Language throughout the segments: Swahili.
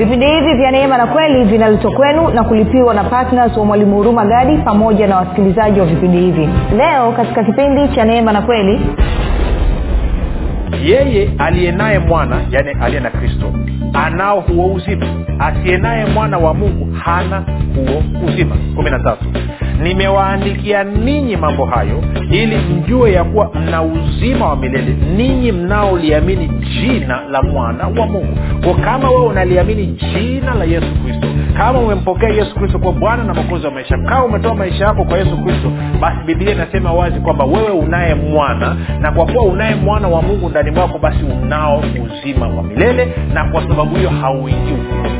vipindi hivi vya neema na kweli vinaletwa kwenu na kulipiwa na ptns wa mwalimu huruma gadi pamoja na wasikilizaji wa vipindi hivi. Leo katika kipindi cha neema na kweli yeye aliye naye mwana yani aliye na kristo anao huo uzima. Asiye naye mwana wa mungu hana huo uzima. Kumi na tatu nimewaandikia ninyi mambo hayo ili mjue ya kuwa mna uzima wa milele. Ninyi mnaoliamini jina la mwana wa mungu. Kwa kama wewe unaliamini jina la yesu kristo kama umempokea yesu kristo kwa bwana na mwokozi wa maisha kama umetoa maisha yako kwa yesu kristo basi bibilia inasema wazi kwamba wewe unaye mwana na kwa kuwa unaye mwana wa mungu ndani mwako basi unao uzima wa milele na kwa sababu hiyo hauingi hukumu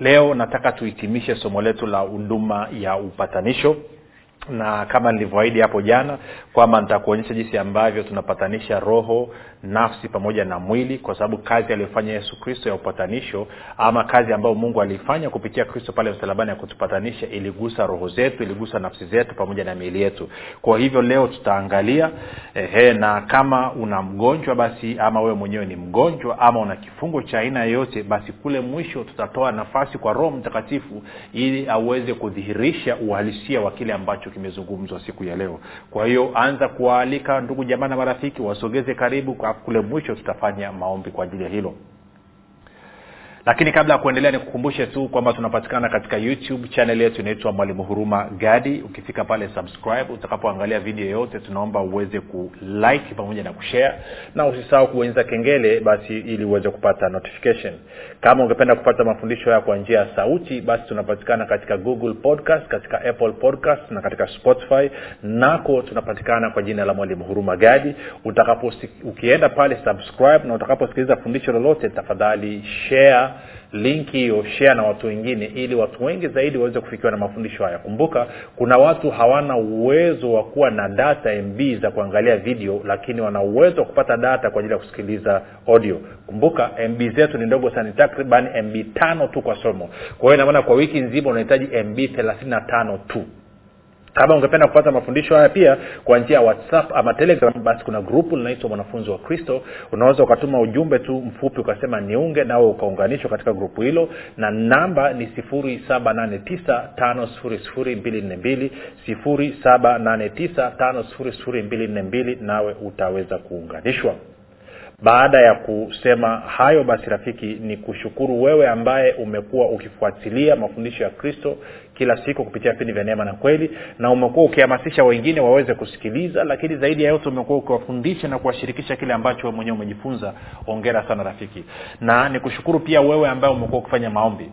leo nataka tuhitimishe somo letu la huduma ya upatanisho na kama nilivyoahidi hapo jana kwamba nitakuonyesha jinsi ambavyo tunapatanisha roho nafsi pamoja na mwili kwa sababu kazi aliyofanya yesu kristo ya upatanisho ama kazi ambayo mungu aliifanya kupitia kristo pale msalabani ya kutupatanisha iligusa roho zetu iligusa nafsi zetu pamoja na miili yetu. Kwa hivyo leo tutaangalia ehe, na kama una mgonjwa basi ama wewe mwenyewe ni mgonjwa ama una kifungo cha aina yoyote basi kule mwisho tutatoa nafasi kwa roho mtakatifu ili aweze kudhihirisha uhalisia wa kile ambacho kimezungumzwa siku ya leo. Kwa hiyo anza kuwaalika ndugu jamaa na marafiki wasogeze karibu kule mwisho tutafanya maombi kwa ajili ya hilo lakini kabla ya kuendelea nikukumbushe tu kwamba tunapatikana katika youtube chanel yetu inaitwa mwalimu huruma gadi. Ukifika pale subscribe. Utakapoangalia video yoyote tunaomba uweze kulike pamoja na kushare. Na usisahau kubonyeza kengele basi ili uweze kupata notification. Kama ungependa kupata mafundisho haya kwa njia ya sauti basi tunapatikana katika google podcast katika apple podcast na katika spotify. Nako tunapatikana kwa jina la mwalimu huruma gadi. Utakapo ukienda pale subscribe na utakaposikiliza fundisho lolote tafadhali share linki hiyo shea na watu wengine ili watu wengi zaidi waweze kufikiwa na mafundisho haya. Kumbuka kuna watu hawana uwezo wa kuwa na data mb za kuangalia video lakini wana uwezo wa kupata data kwa ajili ya kusikiliza audio. Kumbuka mb zetu ni ndogo sana ni takriban mb tano tu kwa somo. Kwa hiyo inamaana kwa wiki nzima unahitaji mb thelathini na tano tu kama ungependa kupata mafundisho haya pia kwa njia ya whatsapp ama telegram basi kuna grupu linaitwa mwanafunzi wa kristo. Unaweza ukatuma ujumbe tu mfupi ukasema niunge nawe ukaunganishwa katika grupu hilo na namba ni 7895242 7895242 nawe utaweza kuunganishwa baada ya kusema hayo basi rafiki ni kushukuru wewe ambaye umekuwa ukifuatilia mafundisho ya kristo kila siku kupitia vipindi vya neema na kweli na umekuwa ukihamasisha wengine waweze kusikiliza lakini zaidi ya yote umekuwa ukiwafundisha na kuwashirikisha kile ambacho we mwenyewe umejifunza. Ongera sana rafiki. Na nikushukuru pia wewe ambaye umekuwa ukifanya maombi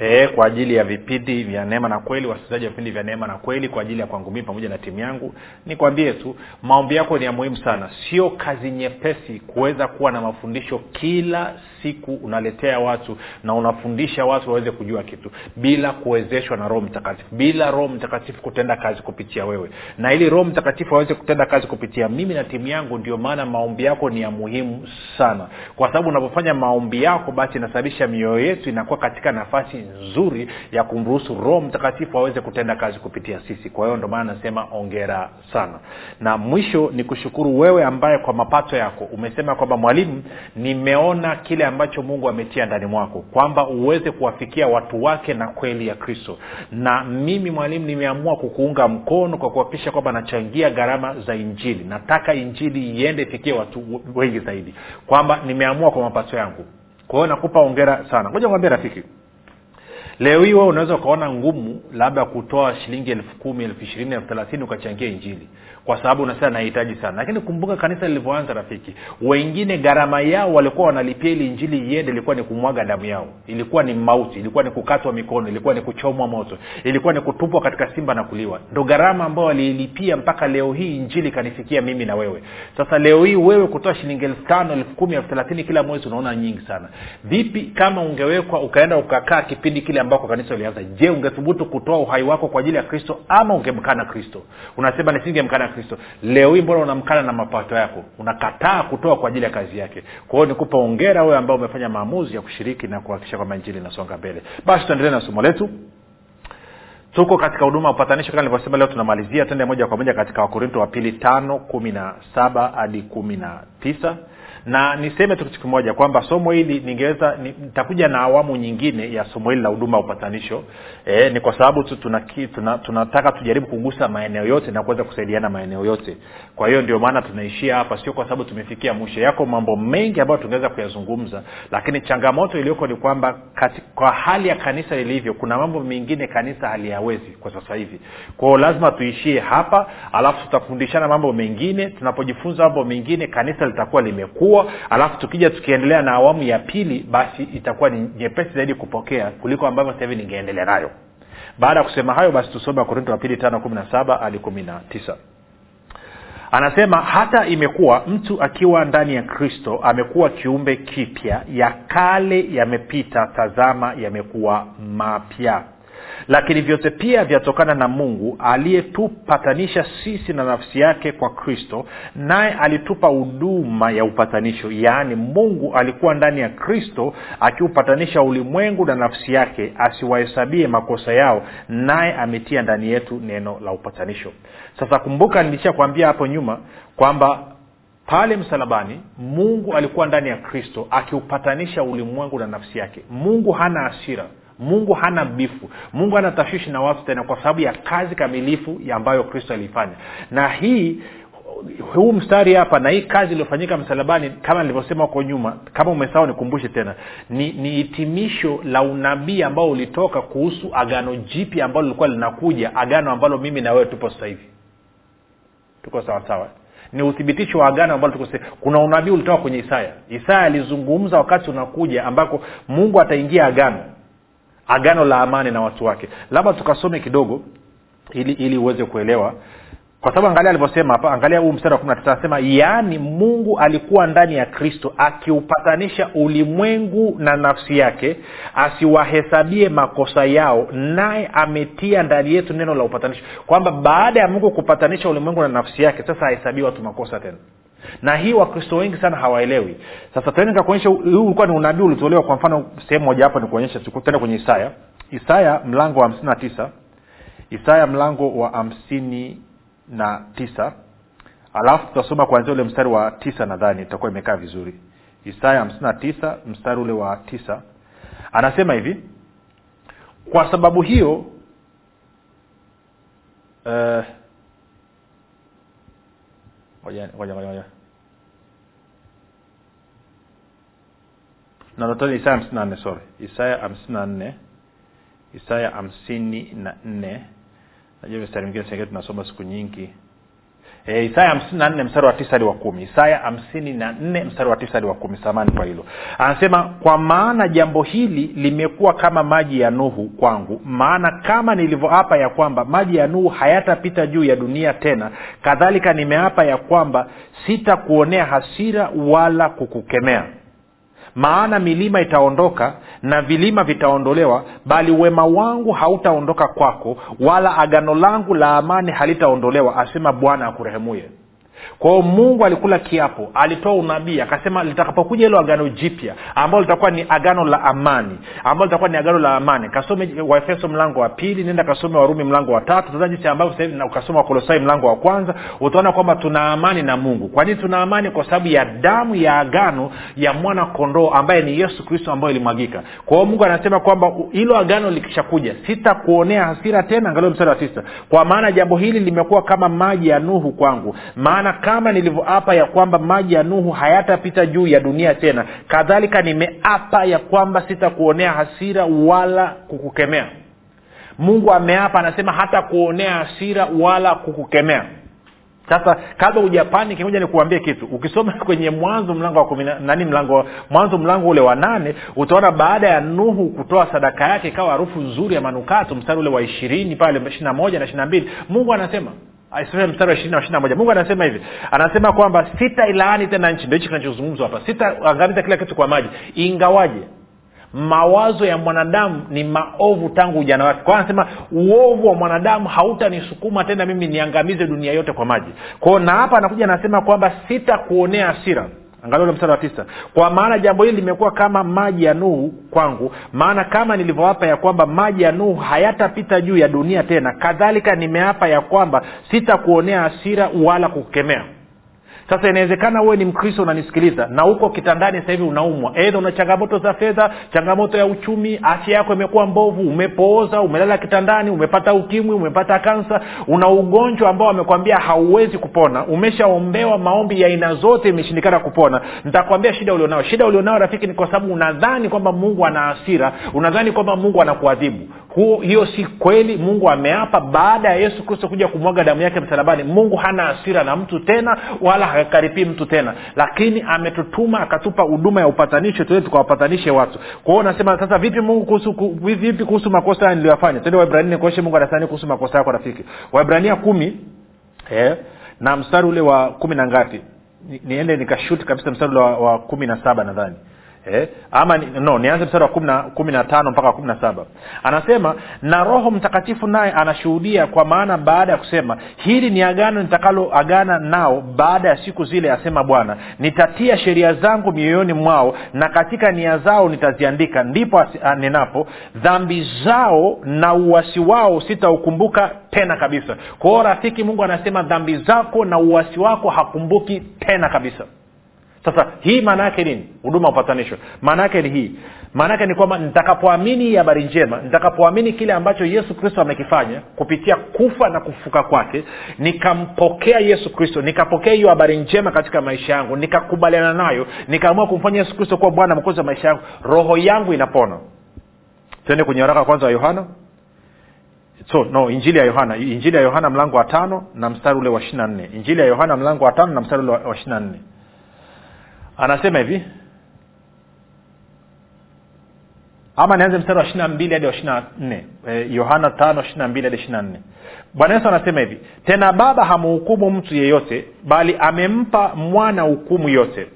E, kwa ajili ya vipindi vya neema na kweli wasikilizaji wa vipindi vya neema na kweli kwa ajili ya kwangu mii pamoja na timu yangu nikwambie tu maombi yako ni ya muhimu sana. Sio kazi nyepesi kuweza kuwa na mafundisho kila siku unaletea watu na unafundisha watu waweze kujua kitu. Bila kuwezeshwa na roho mtakatifu. Bila roho mtakatifu kutenda kazi kupitia wewe. Na ili roho mtakatifu aweze kutenda kazi kupitia mimi na timu yangu ndio maana maombi yako ni ya muhimu sana. Kwa sababu unapofanya maombi yako basi inasababisha mioyo yetu inakuwa katika nafasi nzuri ya kumruhusu roho mtakatifu aweze kutenda kazi kupitia sisi. Kwa hiyo ndio maana nasema ongera sana. Na mwisho ni kushukuru wewe ambaye kwa mapato yako umesema kwamba mwalimu nimeona kile ambacho mungu ametia ndani mwako kwamba uweze kuwafikia watu wake na kweli ya kristo. Na mimi mwalimu nimeamua kukuunga mkono kwa kuhakikisha kwamba nachangia gharama za injili. Nataka injili iende ifikie watu wengi zaidi. Kwamba nimeamua kwa mapato yangu. Kwa hiyo nakupa ongera sana. Moja kwambia rafiki. Leo hii wewe unaweza ukaona ngumu labda kutoa shilingi elfu kumi elfu ishirini elfu thelathini ukachangia injili kwa sababu unasema nahitaji sana. Lakini kumbuka kanisa lilivyoanza rafiki wengine gharama yao walikuwa wanalipia ili injili iende ilikuwa ni kumwaga damu yao. Ilikuwa ni mauti ilikuwa ni kukatwa mikono ilikuwa ni kuchomwa moto ilikuwa ni kutupwa katika simba na kuliwa. Ndo gharama ambao waliilipia mpaka leo hii injili ikanifikia mimi na wewe. Sasa leo hii wewe kutoa shilingi elfu tano elfu kumi elfu thelathini kila mwezi unaona nyingi sana. Vipi kama ungewekwa ukaenda ukakaa kipindi kile ambako kanisa ulianza je ungethubutu kutoa uhai wako kwa ajili ya kristo ama ungemkana kristo? Unasema nisingemkana kristo. Leo hii mbona unamkana na mapato yako? Unakataa kutoa kwa ajili ya kazi yake. Kwa hiyo nikupa ongera wewe ambao umefanya maamuzi ya kushiriki na kuhakikisha kwamba njili inasonga mbele. Basi tuendelee na somo letu. Tuko katika huduma ya upatanisho kama nilivyosema leo tunamalizia. Tende moja kwa moja katika wakorinto wa pili tano kumi na saba hadi kumi na tisa na niseme tu kitu kimoja kwamba somo hili ningeweza nitakuja na awamu nyingine ya somo hili la huduma ya upatanisho. E, ni kwa sababu tu tunataka tuna, tuna tujaribu kugusa maeneo yote na kuweza kusaidiana maeneo yote. Kwa hiyo ndio maana tunaishia hapa sio kwa sababu tumefikia mwisho. Yako mambo mengi ambayo tungeweza kuyazungumza lakini changamoto iliyoko ni kwamba kati, kwa hali ya kanisa ilivyo kuna mambo mengine kanisa haliyawezi kwa sasa hivi. Kwao lazima tuishie hapa alafu tutafundishana mambo mengine. Tunapojifunza mambo mengine kanisa litakuwa limekuwa alafu tukija tukiendelea na awamu ya pili basi itakuwa ni nyepesi zaidi kupokea kuliko ambavyo sasa hivi ningeendelea nayo. Baada ya kusema hayo basi tusome wakorinto wa pili tano kumi na saba hadi kumi na tisa. Anasema hata imekuwa mtu akiwa ndani ya kristo amekuwa kiumbe kipya ya kale yamepita tazama yamekuwa mapya lakini vyote pia vyatokana na mungu aliyetupatanisha sisi na nafsi yake kwa kristo naye alitupa huduma ya upatanisho. Yaani mungu alikuwa ndani ya kristo akiupatanisha ulimwengu na nafsi yake asiwahesabie makosa yao naye ametia ndani yetu neno la upatanisho. Sasa kumbuka nilisha kuambia hapo nyuma kwamba pale msalabani mungu alikuwa ndani ya kristo akiupatanisha ulimwengu na nafsi yake. Mungu hana asira mungu hana bifu mungu hana tashwishi na watu tena kwa sababu ya kazi kamilifu ambayo kristo aliifanya na hii huu mstari hapa na hii kazi iliyofanyika msalabani kama nilivyosema huko nyuma kama umesahau nikumbushe tena ni ni hitimisho la unabii ambao ulitoka kuhusu agano jipya ambalo lilikuwa linakuja agano ambalo mimi na wewe tupo sasa hivi. Tuko sawasawa. Ni uthibitisho wa agano ambalo tuko kuna unabii ulitoka kwenye isaya. Isaya alizungumza wakati unakuja ambako mungu ataingia agano agano la amani na watu wake. Labda tukasome kidogo ili ili uweze kuelewa. Kwa sababu angalia alivyosema hapa angalia huu mstari wa kumi na tisa anasema yaani mungu alikuwa ndani ya kristo akiupatanisha ulimwengu na nafsi yake asiwahesabie makosa yao naye ametia ndani yetu neno la upatanisho. Kwamba baada ya mungu kupatanisha ulimwengu na nafsi yake sasa hahesabii watu makosa tena na hii wakristo wengi sana hawaelewi. Sasa tuende huu ulikuwa ni unabii ulitolewa kwa mfano sehemu moja hapo nikuonyesha tuende kwenye isaya. Isaya mlango wa hamsini na tisa. Isaya mlango wa hamsini na tisa. Alafu tutasoma kuanzia ule mstari wa tisa nadhani itakuwa imekaa vizuri. Isaya hamsini na tisa mstari ule wa tisa. Anasema hivi kwa sababu hiyo uh, nanotoni isaya hamsini na nne sorry. Isaya hamsini na nne isaya hamsini na nne. Najua mistari mingine sengine tunasoma siku nyingi. E, isaya hamsini na nne mstari wa tisa hadi wa kumi. Isaya hamsini na nne mstari wa tisa hadi wa kumi. Samani kwa hilo. Anasema kwa maana jambo hili limekuwa kama maji ya nuhu kwangu. Maana kama nilivyoapa ya kwamba maji ya nuhu hayatapita juu ya dunia tena kadhalika nimeapa ya kwamba sitakuonea hasira wala kukukemea maana milima itaondoka na vilima vitaondolewa bali wema wangu hautaondoka kwako wala agano langu la amani halitaondolewa asema bwana akurehemuye kwao mungu alikula kiapo alitoa unabii akasema litakapokuja hilo agano jipya ambalo litakuwa ni agano la amani ambalo litakuwa ni agano la amani. Kasome waefeso mlango wa pili nenda kasome warumi mlango wa tatu tazama jinsi ambavyo sahivi ukasoma wakolosai mlango wa kwanza utaona kwamba tuna amani na mungu. Kwa nini tuna amani? Kwa sababu ya damu ya agano ya mwana kondoo ambaye ni yesu kristo ambayo ilimwagika. Kwa mungu anasema kwamba hilo agano likishakuja sitakuonea hasira tena angalio mstari wa tisa. Kwa maana jambo hili limekuwa kama maji ya nuhu kwangu maana kama nilivyoapa ya kwamba maji ya nuhu hayatapita juu ya dunia tena. Kadhalika nimeapa ya kwamba sitakuonea hasira wala kukukemea. Mungu ameapa anasema hata kuonea hasira wala kukukemea. Sasa kabla hujapani kimoja nikuambie kitu. Ukisoma kwenye mwanzo mlango wa kumina, nani mlango mwanzo mlango ule wa nane utaona baada ya nuhu kutoa sadaka yake ikawa harufu nzuri ya manukato mstari ule wa ishirini pale ishiri na moja na ishiri na mbili. Mungu anasema mstari wa ishirini na ishiri na moja. Mungu anasema hivi. Anasema kwamba sitailaani tena nchi. Ndo hichi kinachozungumzwa hapa. Sitaangamiza kila kitu kwa maji. Ingawaje mawazo ya mwanadamu ni maovu tangu ujana wake. Kwao anasema uovu wa mwanadamu hautanisukuma tena mimi niangamize dunia yote kwa maji. Kwao na hapa anakuja anasema kwamba sitakuonea hasira angalia ule mstari wa tisa. Kwa maana jambo hili limekuwa kama maji ya nuhu kwangu maana kama nilivyoapa ya kwamba maji ya nuhu hayatapita juu ya dunia tena kadhalika nimeapa ya kwamba sitakuonea hasira wala kukemea sasa inawezekana uwe ni mkristo unanisikiliza na uko kitandani sasa hivi unaumwa. Edha una changamoto za fedha changamoto ya uchumi afya yako imekuwa mbovu umepooza umelala kitandani umepata ukimwi umepata kansa una ugonjwa ambao amekwambia hauwezi kupona umeshaombewa maombi ya aina zote imeshindikana kupona. Nitakwambia shida ulionao shida ulionao rafiki ni kwa sababu unadhani kwamba mungu ana hasira unadhani kwamba mungu anakuadhibu hiyo si kweli mungu ameapa. Baada ya yesu kristo kuja kumwaga damu yake msalabani mungu hana asira na mtu tena wala hakaripii mtu tena. Lakini ametutuma akatupa huduma ya upatanisho tuende tukawapatanishe watu. Kwa hiyo nasema sasa vipi mungu kuhusu ku, vipi kuhusu makosa haya niliyoyafanya tende waibrania nikuoshe mungu anasani kuhusu makosa yako rafiki. Waibrania kumi eh, na mstari ule wa kumi na ngapi. Niende nikashuti kabisa mstari ule wa, wa kumi na saba nadhani eh, ama no nianze mstari wa kumi na tano mpaka kumi na saba anasema na roho mtakatifu naye anashuhudia kwa maana baada ya kusema hili ni agano nitakaloagana nao baada ya siku zile asema bwana. Nitatia sheria zangu mioyoni mwao na katika nia zao nitaziandika. Ndipo nenapo dhambi zao na uwasi wao sitaukumbuka tena kabisa. Kwa hiyo rafiki mungu anasema dhambi zako na uwasi wako hakumbuki tena kabisa sasa hii maana yake nini? Huduma ya upatanisho. Maana yake ni hii. Maana yake ni kwamba nitakapoamini hii habari njema nitakapoamini kile ambacho yesu kristo amekifanya kupitia kufa na kufuka kwake nikampokea yesu kristo nikapokea hiyo habari njema katika maisha yangu nikakubaliana nayo nikaamua kumfanya yesu kristo kuwa bwana mkozi wa maisha yangu roho yangu inapona. Twende kwenye waraka kwanza wa yohana. So no injili ya yohana. Injili ya yohana mlango wa tano na mstari ule wa ishiri na nne. Injili ya yohana mlango wa tano na mstari ule wa ishiri na nne anasema hivi. Ama nianze mstari wa ishiri mbili hadi wa ishiri nne. Yohana tano ishiri na mbili hadi ishiri nne. Bwana yesu anasema hivi. Tena baba hamhukumu mtu yeyote bali amempa mwana hukumu yote.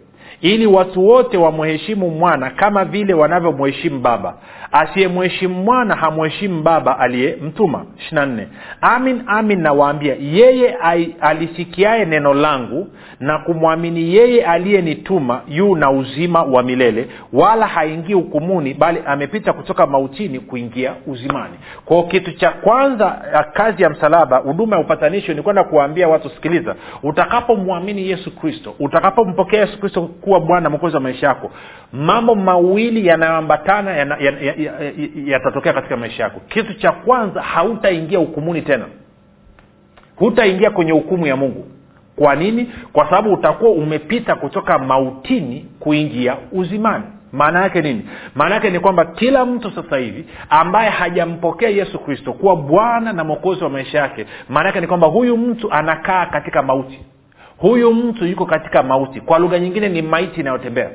Ili watu wote wamheshimu mwana kama vile wanavyomheshimu baba asiyemheshimu mwana hamheshimu baba aliyemtuma. Ishirina nne. Amin amin nawaambia yeye alisikiaye neno langu na kumwamini yeye aliyenituma yu na uzima wa milele wala haingii hukumuni bali amepita kutoka mautini kuingia uzimani. Kwao kitu cha kwanza kazi ya msalaba huduma ya upatanisho ni kwenda kuwaambia watu sikiliza utakapomwamini yesu kristo utakapompokea yesu kristo kuwa bwana mwokozi wa maisha yako mambo mawili yanayoambatana yatatokea yana, ya, ya, ya, ya katika maisha yako. Kitu cha kwanza hautaingia hukumuni tena. Hutaingia kwenye hukumu ya mungu. Kwa nini? Kwa sababu utakuwa umepita kutoka mautini kuingia uzimani. Maana yake nini? Maana yake ni kwamba kila mtu sasa hivi ambaye hajampokea yesu kristo kuwa bwana na mwokozi wa maisha yake maana yake ni kwamba huyu mtu anakaa katika mauti. Huyu mtu yuko katika mauti. Kwa lugha nyingine ni maiti inayotembea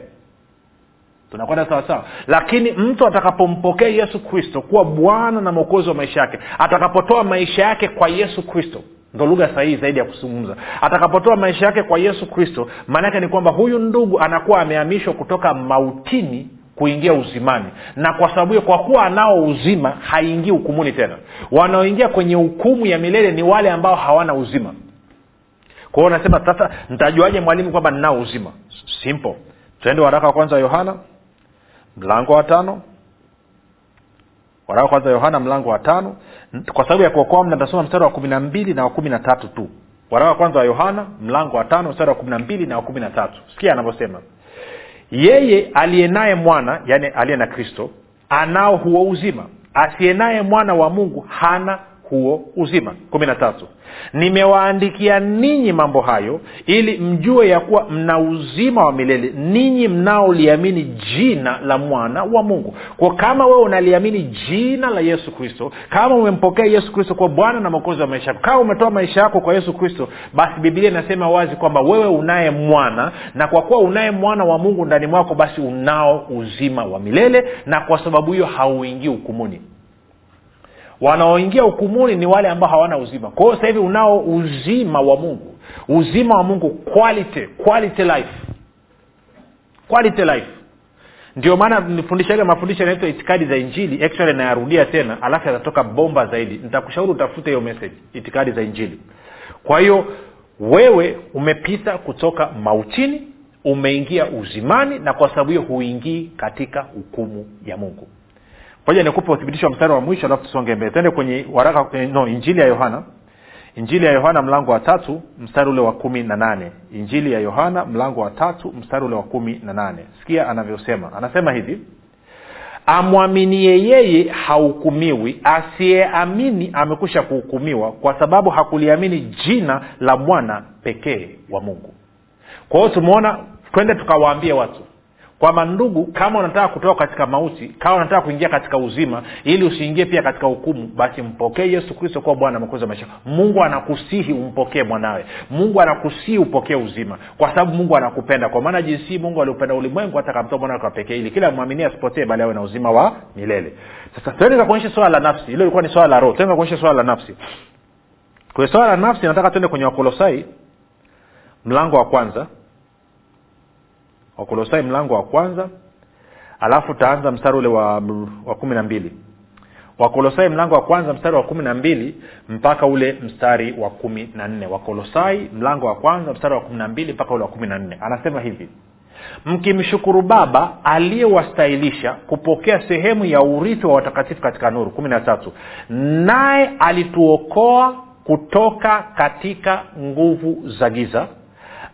tunakwenda sawasawa lakini mtu atakapompokea yesu kristo kuwa bwana na mwokozi wa maisha yake atakapotoa maisha yake kwa yesu kristo ndo lugha sahihi zaidi ya kuzungumza. Atakapotoa maisha yake kwa yesu kristo maanaake ni kwamba huyu ndugu anakuwa amehamishwa kutoka mautini kuingia uzimani. Na kwa sababu hiyo kwa kuwa anao uzima haingii hukumuni tena. Wanaoingia kwenye hukumu ya milele ni wale ambao hawana uzima. Kwa hiyo unasema sasa ntajuaje mwalimu kwamba ninao uzima? Simple. Twende waraka wa kwanza wa yohana mlango wa tano. Waraka wa kwanza wa yohana mlango wa tano. Kwa sababu ya kuokoa mna tasoma mstari wa kumi na mbili na wa kumi na tatu tu. Waraka wa kwanza wa yohana mlango wa tano mstari wa kumi na mbili na wa kumi na tatu. Sikia anavyosema. Yeye aliye naye mwana yani aliye na kristo anao huo uzima. Asiye naye mwana wa mungu hana huo uzima. Kumi na tatu. Nimewaandikia ninyi mambo hayo ili mjue ya kuwa mna uzima wa milele. Ninyi mnaoliamini jina la mwana wa mungu. Kwa kama wewe unaliamini jina la yesu kristo kama umempokea yesu kristo kwa bwana na mwokozi wa maisha yako kama umetoa maisha yako kwa yesu kristo basi bibilia inasema wazi kwamba wewe unaye mwana na kwa kuwa unaye mwana wa mungu ndani mwako basi unao uzima wa milele na kwa sababu hiyo hauingii hukumuni wanaoingia hukumuni ni wale ambao hawana uzima. Kwa hiyo hivi unao uzima wa mungu. Uzima wa mungu quality quality life. Quality life. Ndio maana nifundishaga mafundisho yanaitwa itikadi za injili. Actually nayarudia tena alafu yatatoka bomba zaidi. Nitakushauri utafute hiyo message itikadi za injili. Kwa hiyo wewe umepita kutoka mautini umeingia uzimani na kwa sababu hiyo huingii katika hukumu ya mungu moja nikupe uthibitisho wa mstari wa mwisho alafu tusonge mbele. Tuende kwenye waraka no, injili ya yohana. Injili ya yohana mlango wa tatu mstari ule wa kumi na nane. Injili ya yohana mlango wa tatu mstari ule wa kumi na nane. Sikia anavyosema. Anasema hivi amwaminie yeye hahukumiwi asiyeamini amekwisha kuhukumiwa kwa sababu hakuliamini jina la mwana pekee wa mungu. Kwa hiyo tumeona twende tukawaambie watu kwamba ndugu kama unataka kutoka katika mauti kama unataka kuingia katika uzima ili usiingie pia katika hukumu basi mpokee yesu kristo kuwa bwana mekuza maisha. Mungu anakusihi umpokee mwanawe. Mungu anakusihi upokee uzima kwa sababu mungu anakupenda. Kwa maana jinsi mungu aliupenda ulimwengu hata kamtoa mwana wake pekee ili kila mwaminia asipotee bali awe na uzima wa milele. Sasa tuende kakuonyesha swala la nafsi. Hilo ilikuwa ni swala la roho. Tuende kakuonyesha swala la nafsi. Kwenye swala la nafsi nataka tuende kwenye wakolosai mlango wa kwanza wakolosai mlango wa kwanza alafu utaanza mstari ule wa, wa kumi na mbili. Wakolosai mlango wa kwanza mstari wa kumi na mbili mpaka ule mstari wa kumi na nne. Wakolosai mlango wa kwanza mstari wa kumi na mbili mpaka ule wa kumi na nne. Anasema hivi mkimshukuru baba aliyewastahilisha kupokea sehemu ya urithi wa watakatifu katika nuru. Kumi na tatu naye alituokoa kutoka katika nguvu za giza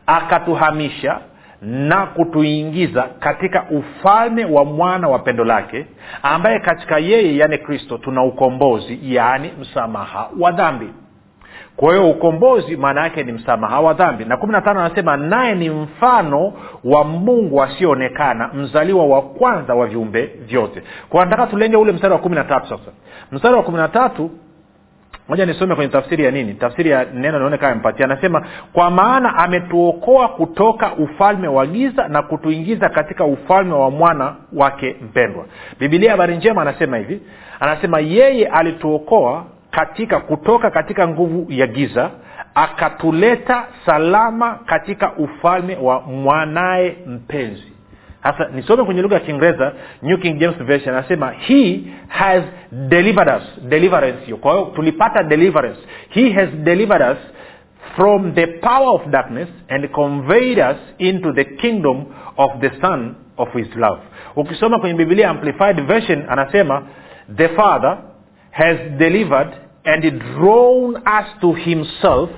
akatuhamisha na kutuingiza katika ufalme wa mwana wa pendo lake ambaye katika yeye yaani kristo tuna ukombozi yaani msamaha wa dhambi. Kwa hiyo ukombozi maana yake ni msamaha wa dhambi. Na kumi na tano anasema naye ni mfano wa mungu asiyoonekana mzaliwa wa kwanza wa viumbe vyote. Kwa nataka tulenge ule mstari wa kumi na tatu sasa. Mstari wa kumi na tatu moja nisome kwenye tafsiri ya nini? Tafsiri ya neno naone kama mpatia anasema kwa maana ametuokoa kutoka ufalme wa giza na kutuingiza katika ufalme wa mwana wake mpendwa. Bibilia habari njema anasema hivi. Anasema yeye alituokoa katika kutoka katika nguvu ya giza akatuleta salama katika ufalme wa mwanaye mpenzi sasa nisome kwenye lugha ya kiingereza new king james version anasema he has delivered us deliverance hiyo. Kwa hiyo tulipata deliverance. He has delivered us from the power of darkness and conveyed us into the kingdom of the son of his love. Ukisoma kwenye biblia amplified version anasema the father has delivered and drawn us to himself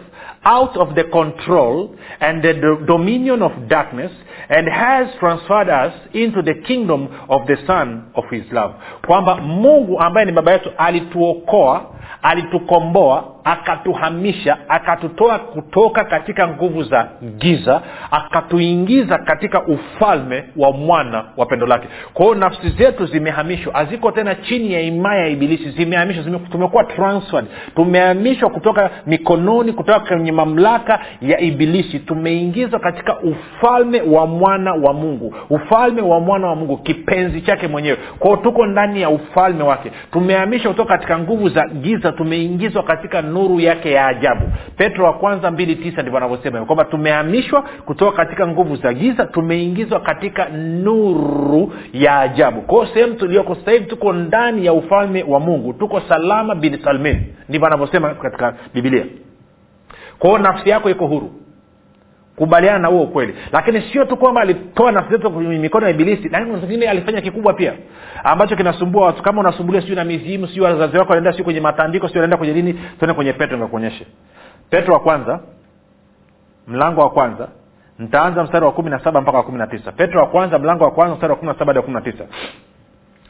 out of the control and the do- dominion of darkness and has transferred us into the kingdom of the son of his love. Kwamba mungu ambaye ni baba yetu alituokoa alitukomboa akatuhamisha akatutoa kutoka katika nguvu za giza akatuingiza katika ufalme wa mwana wa pendo lake. Kwa nafsi zetu zimehamishwa haziko tena chini ya imaya ya ibilisi zimehamishwa zime, tumekuwa transferred. Tumehamishwa kutoka mikononi kutoka kwenye mamlaka ya ibilisi. Tumeingizwa katika ufalme wa mwana wa mungu. Ufalme wa mwana wa mungu kipenzi chake mwenyewe. Kwao tuko ndani ya ufalme wake. Tumehamishwa kutoka katika nguvu za giza tumeingizwa katika nuru yake ya ajabu. Petro wa kwanza mbili tisa ndivyo anavyosema kwamba tumehamishwa kutoka katika nguvu za giza tumeingizwa katika nuru ya ajabu. Kwao sehemu tulioko sasa hivi tuko ndani ya ufalme wa mungu. Tuko salama bin salmin ndivyo anavyosema katika bibilia kwao nafsi yako iko huru kubaliana na huo ukweli. Lakini sio tu kwamba alitoa nafsi zetu kwenye mikono ya ibilisi lakini kuna alifanya kikubwa pia ambacho kinasumbua watu. Kama unasumbulia siu na mizimu siu wazazi wako wanaenda siu kwenye matandiko siu wanaenda kwenye nini tuende kwenye petro nikakuonyeshe. Petro wa kwanza mlango wa kwanza ntaanza mstari wa kumi na saba mpaka wa kumi na tisa. Petro wa kwanza mlango wa kwanza mstari wa kumi na saba hadi wa kumi na tisa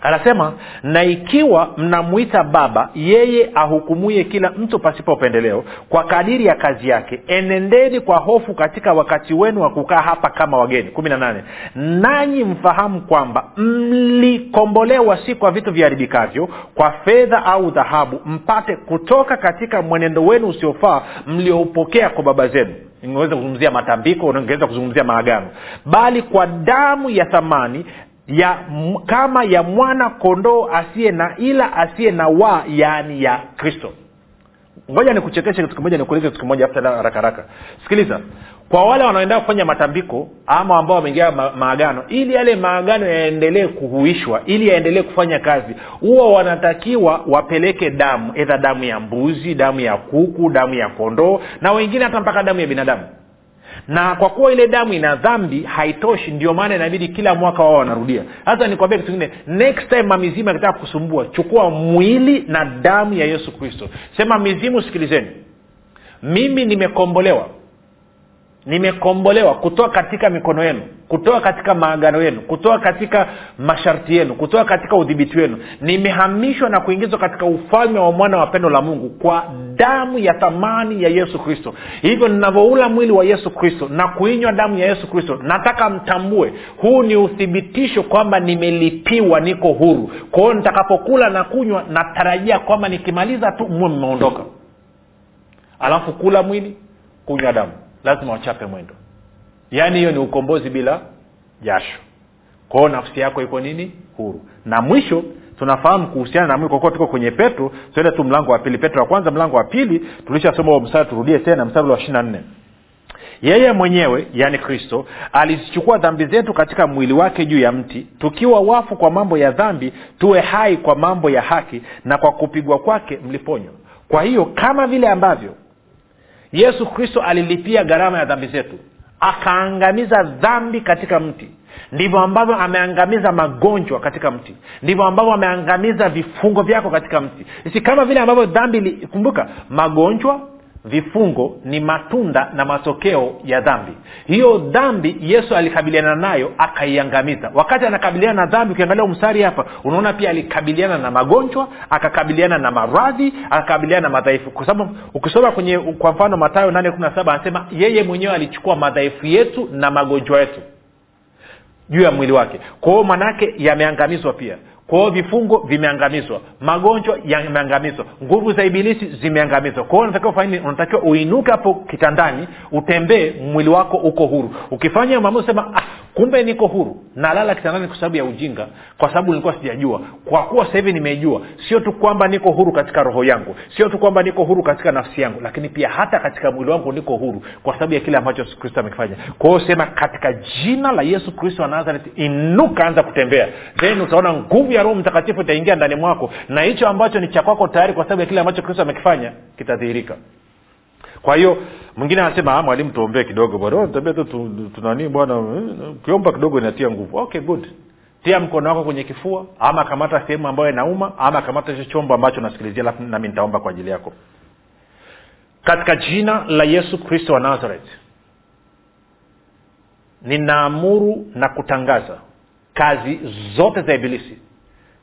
anasema na ikiwa mnamwita baba yeye ahukumuye kila mtu pasipo upendeleo kwa kadiri ya kazi yake enendeni kwa hofu katika wakati wenu wa kukaa hapa kama wageni. Kumi na nane. Nanyi mfahamu kwamba mlikombolewa si kwa vitu viharibikavyo kwa fedha au dhahabu mpate kutoka katika mwenendo wenu usiofaa mlioupokea kwa baba zenu. Ingeweza kuzungumzia matambiko ingeweza kuzungumzia maagano. Bali kwa damu ya thamani ya kama ya mwana kondoo asiye na ila asiye na wa yaani ya kristo. Ngoja nikuchekeshe kitu kimoja nikuulize kitu kimoja hata haraka haraka. Sikiliza kwa wale wanaoenda kufanya matambiko ama ambao wameingia ma- maagano ili yale maagano yaendelee kuhuishwa ili yaendelee kufanya kazi huwa wanatakiwa wapeleke damu edha damu ya mbuzi damu ya kuku damu ya kondoo na wengine hata mpaka damu ya binadamu na kwa kuwa ile damu ina dhambi haitoshi ndio maana inabidi kila mwaka wao wanarudia. Sasa nikwambia kitu kingine next time mamizimu akitaka kusumbua chukua mwili na damu ya yesu kristo. Sema mizimu sikilizeni. Mimi nimekombolewa nimekombolewa kutoka katika mikono yenu kutoka katika maagano yenu kutoka katika masharti yenu kutoka katika udhibiti wenu. Nimehamishwa na kuingizwa katika ufalme wa mwana wa pendo la mungu kwa damu ya thamani ya yesu kristo. Hivyo ninavyoula mwili wa yesu kristo na kuinywa damu ya yesu kristo nataka mtambue huu ni uthibitisho kwamba nimelipiwa niko huru. Kwa nitakapokula na kunywa natarajia kwamba nikimaliza tu mwe mmeondoka alafu kula mwili kunywa damu lazima wachape mwendo. Yaani hiyo ni ukombozi bila jasho. Kwao nafsi yako iko nini? Huru. Na mwisho tunafahamu kuhusiana na mwili kwakuwa tuko kwenye petro tuende tu mlango wa pili. Petro wa kwanza mlango wa pili tulishasoma mstari turudie tena mstari wa ishiri na nne. Yeye mwenyewe yaani kristo alizichukua dhambi zetu katika mwili wake juu ya mti tukiwa wafu kwa mambo ya dhambi tuwe hai kwa mambo ya haki na kwa kupigwa kwake mliponywa kwa hiyo kama vile ambavyo yesu kristo alilipia gharama ya dhambi zetu. Akaangamiza dhambi katika mti. Ndivyo ambavyo ameangamiza magonjwa katika mti. Ndivyo ambavyo ameangamiza vifungo vyako katika mti. Si kama vile ambavyo dhambi ilikumbuka magonjwa vifungo ni matunda na matokeo ya dhambi. Hiyo dhambi yesu alikabiliana nayo akaiangamiza. Wakati anakabiliana na dhambi ukiangalia mstari hapa unaona pia alikabiliana na magonjwa akakabiliana na maradhi akakabiliana na madhaifu. Kwa sababu ukisoma kwenye kwa mfano matayo 817 anasema yeye mwenyewe alichukua madhaifu yetu na magonjwa yetu juu ya mwili wake. Kwa hiyo manaake yameangamizwa pia kwa hiyo vifungo vimeangamizwa. Magonjwa yameangamizwa. Nguvu za ibilisi zimeangamizwa. Kwa hiyo unatakiwa ufanye unatakiwa uinuke hapo kitandani utembee mwili wako uko huru. Ukifanya maamuzi sema ah, kumbe niko huru. Nalala kitandani kwa sababu ya ujinga kwa sababu nilikuwa sijajua. Kwa kuwa sasa hivi nimejua sio tu kwamba niko huru katika roho yangu sio tu kwamba niko huru katika nafsi yangu lakini pia hata katika mwili wangu niko huru kwa sababu ya kile ambacho kristo amekifanya. Kwa hiyo sema katika jina la yesu kristo wa nazareth inuka anza kutembea. Then utaona nguvu ya roho mtakatifu itaingia ndani mwako na hicho ambacho ni cha kwako tayari kwa sababu ya kile ambacho kristo amekifanya kitadhihirika kwa hiyo mwingine anasema "Ah, mwalimu tuombee kidogo bwana. Tembea tu tunani bwana eh, ukiomba kidogo inatia nguvu. Okay good. Tia mkono wako kwenye kifua ama kamata sehemu ambayo inauma ama kamata hicho chombo ambacho nasikilizia alafu nami nitaomba kwa ajili yako. Katika jina la yesu kristo wa nazareth ninaamuru na kutangaza kazi zote za ibilisi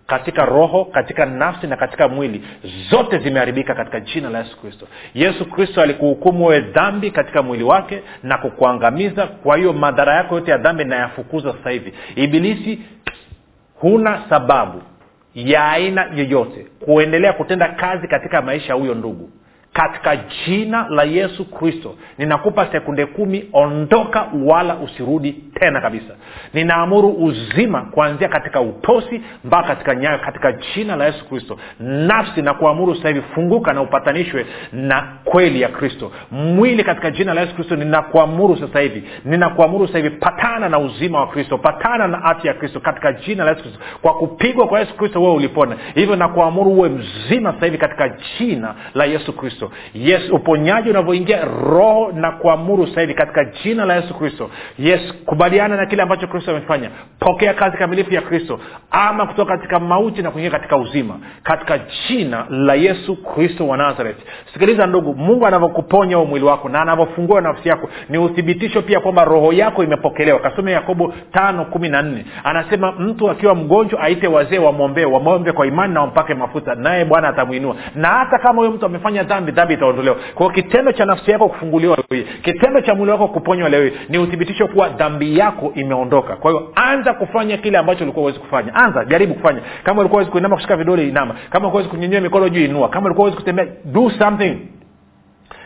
katika roho katika nafsi na katika mwili zote zimeharibika katika jina la yesu kristo. Yesu kristo alikuhukumu wewe dhambi katika mwili wake na kukuangamiza. Kwa hiyo madhara yako yote ya dhambi nayafukuza sasa hivi. Ibilisi huna sababu ya aina yoyote kuendelea kutenda kazi katika maisha ya huyo ndugu katika jina la yesu kristo. Ninakupa sekunde kumi ondoka wala usirudi tena kabisa. Ninaamuru uzima kuanzia katika utosi mpaka katika nyayo katika jina la yesu kristo. Nafsi na kuamuru hivi funguka na upatanishwe na kweli ya kristo. Mwili katika jina la yesu kristo ninakuamuru sasa hivi. Ninakuamuru sasa hivi patana na uzima wa kristo patana na afya ya kristo katika jina la yesu kristo. Kwa kupigwa kwa yesu kristo wewe ulipona. Hivyo nakuamuru uwe mzima sasa hivi katika jina la yesu kristo kristo. Yes uponyaji unavyoingia roho na kuamuru hivi katika jina la yesu kristo. Yes kubaliana na kile ambacho kristo amefanya. Pokea kazi kamilifu ya kristo. Ama kutoka katika mauti na kuingia katika uzima. Katika jina la yesu kristo wa nazareth. Sikiliza ndugu mungu anavyokuponya mwili wako na anavyofungua nafsi yako ni uthibitisho pia kwamba roho yako imepokelewa. Kasome yakobo tano kumi na nne. Anasema mtu akiwa mgonjwa aite wazee wamwombee wamwombe kwa imani na wampake mafuta naye bwana atamwinua. Na hata kama huyo mtu amefanya dhambi dhambi itaondolewa. Kwao kitendo cha nafsi yako kufunguliwa leo hii kitendo cha mwili wako kuponywa leo hii ni uthibitisho kuwa dhambi yako imeondoka. Kwa hiyo anza kufanya kile ambacho ulikuwa uwezi kufanya. Anza jaribu kufanya. Kama ulikuwa uwezi kuinama kushika vidole inama. Kama ulikuwa uwezi kunyenyua mikono juu inua. Kama ulikuwa uwezi kutembea do something.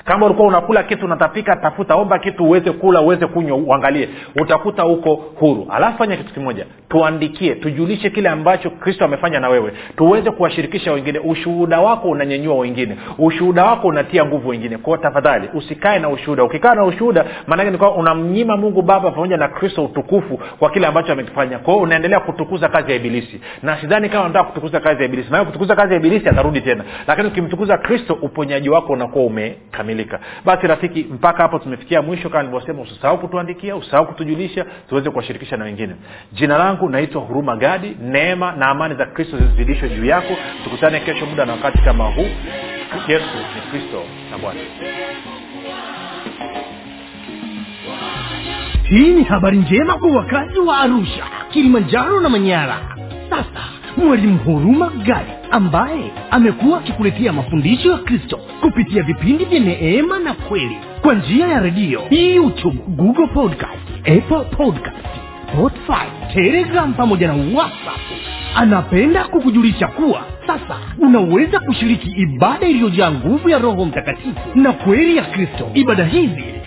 Kama ulikuwa unakula kitu unatapika tafuta omba kitu uweze kula uweze kunywa uangalie. Utakuta huko huru. Alafu fanya kitu kimoja tuandikie tujulishe kile ambacho kristo amefanya na wewe. Tuweze kuwashirikisha wengine. Ushuhuda wako unanyenyua wengine. Ushuhuda wako unatia nguvu wengine. Kwao tafadhali usikae na ushuhuda. Ukikaa na ushuhuda maanake ni unamnyima mungu baba pamoja na kristo utukufu kwa kile ambacho amekifanya. Kwao unaendelea kutukuza kazi ya ibilisi. Na sidhani kama nataka kutukuza kazi ya ibilisi. Maana kutukuza kazi ya ibilisi atarudi tena. Lakini ukimtukuza kristo uponyaji wako unakuwa umekamilika. Basi rafiki mpaka hapo tumefikia mwisho. Kama nilivyosema usisahau kutuandikia usisahau kutujulisha tuweze kuwashirikisha na wengine. Jina langu naitwa huruma gadi. Neema na amani za kristo zizidishwe juu yako. Tukutane kesho muda na wakati kama huu. Yesu ni kristo na bwana. Hii ni habari njema kwa wakazi wa arusha kilimanjaro na manyara. Sasa mwalimu huruma gadi ambaye amekuwa akikuletea mafundisho ya kristo kupitia vipindi vya neema na kweli kwa njia ya redio youtube google podcast apple podcast spotify telegram pamoja na whatsapp anapenda kukujulisha kuwa sasa unaweza kushiriki ibada iliyojaa nguvu ya roho mtakatifu na kweli ya kristo. Ibada hizi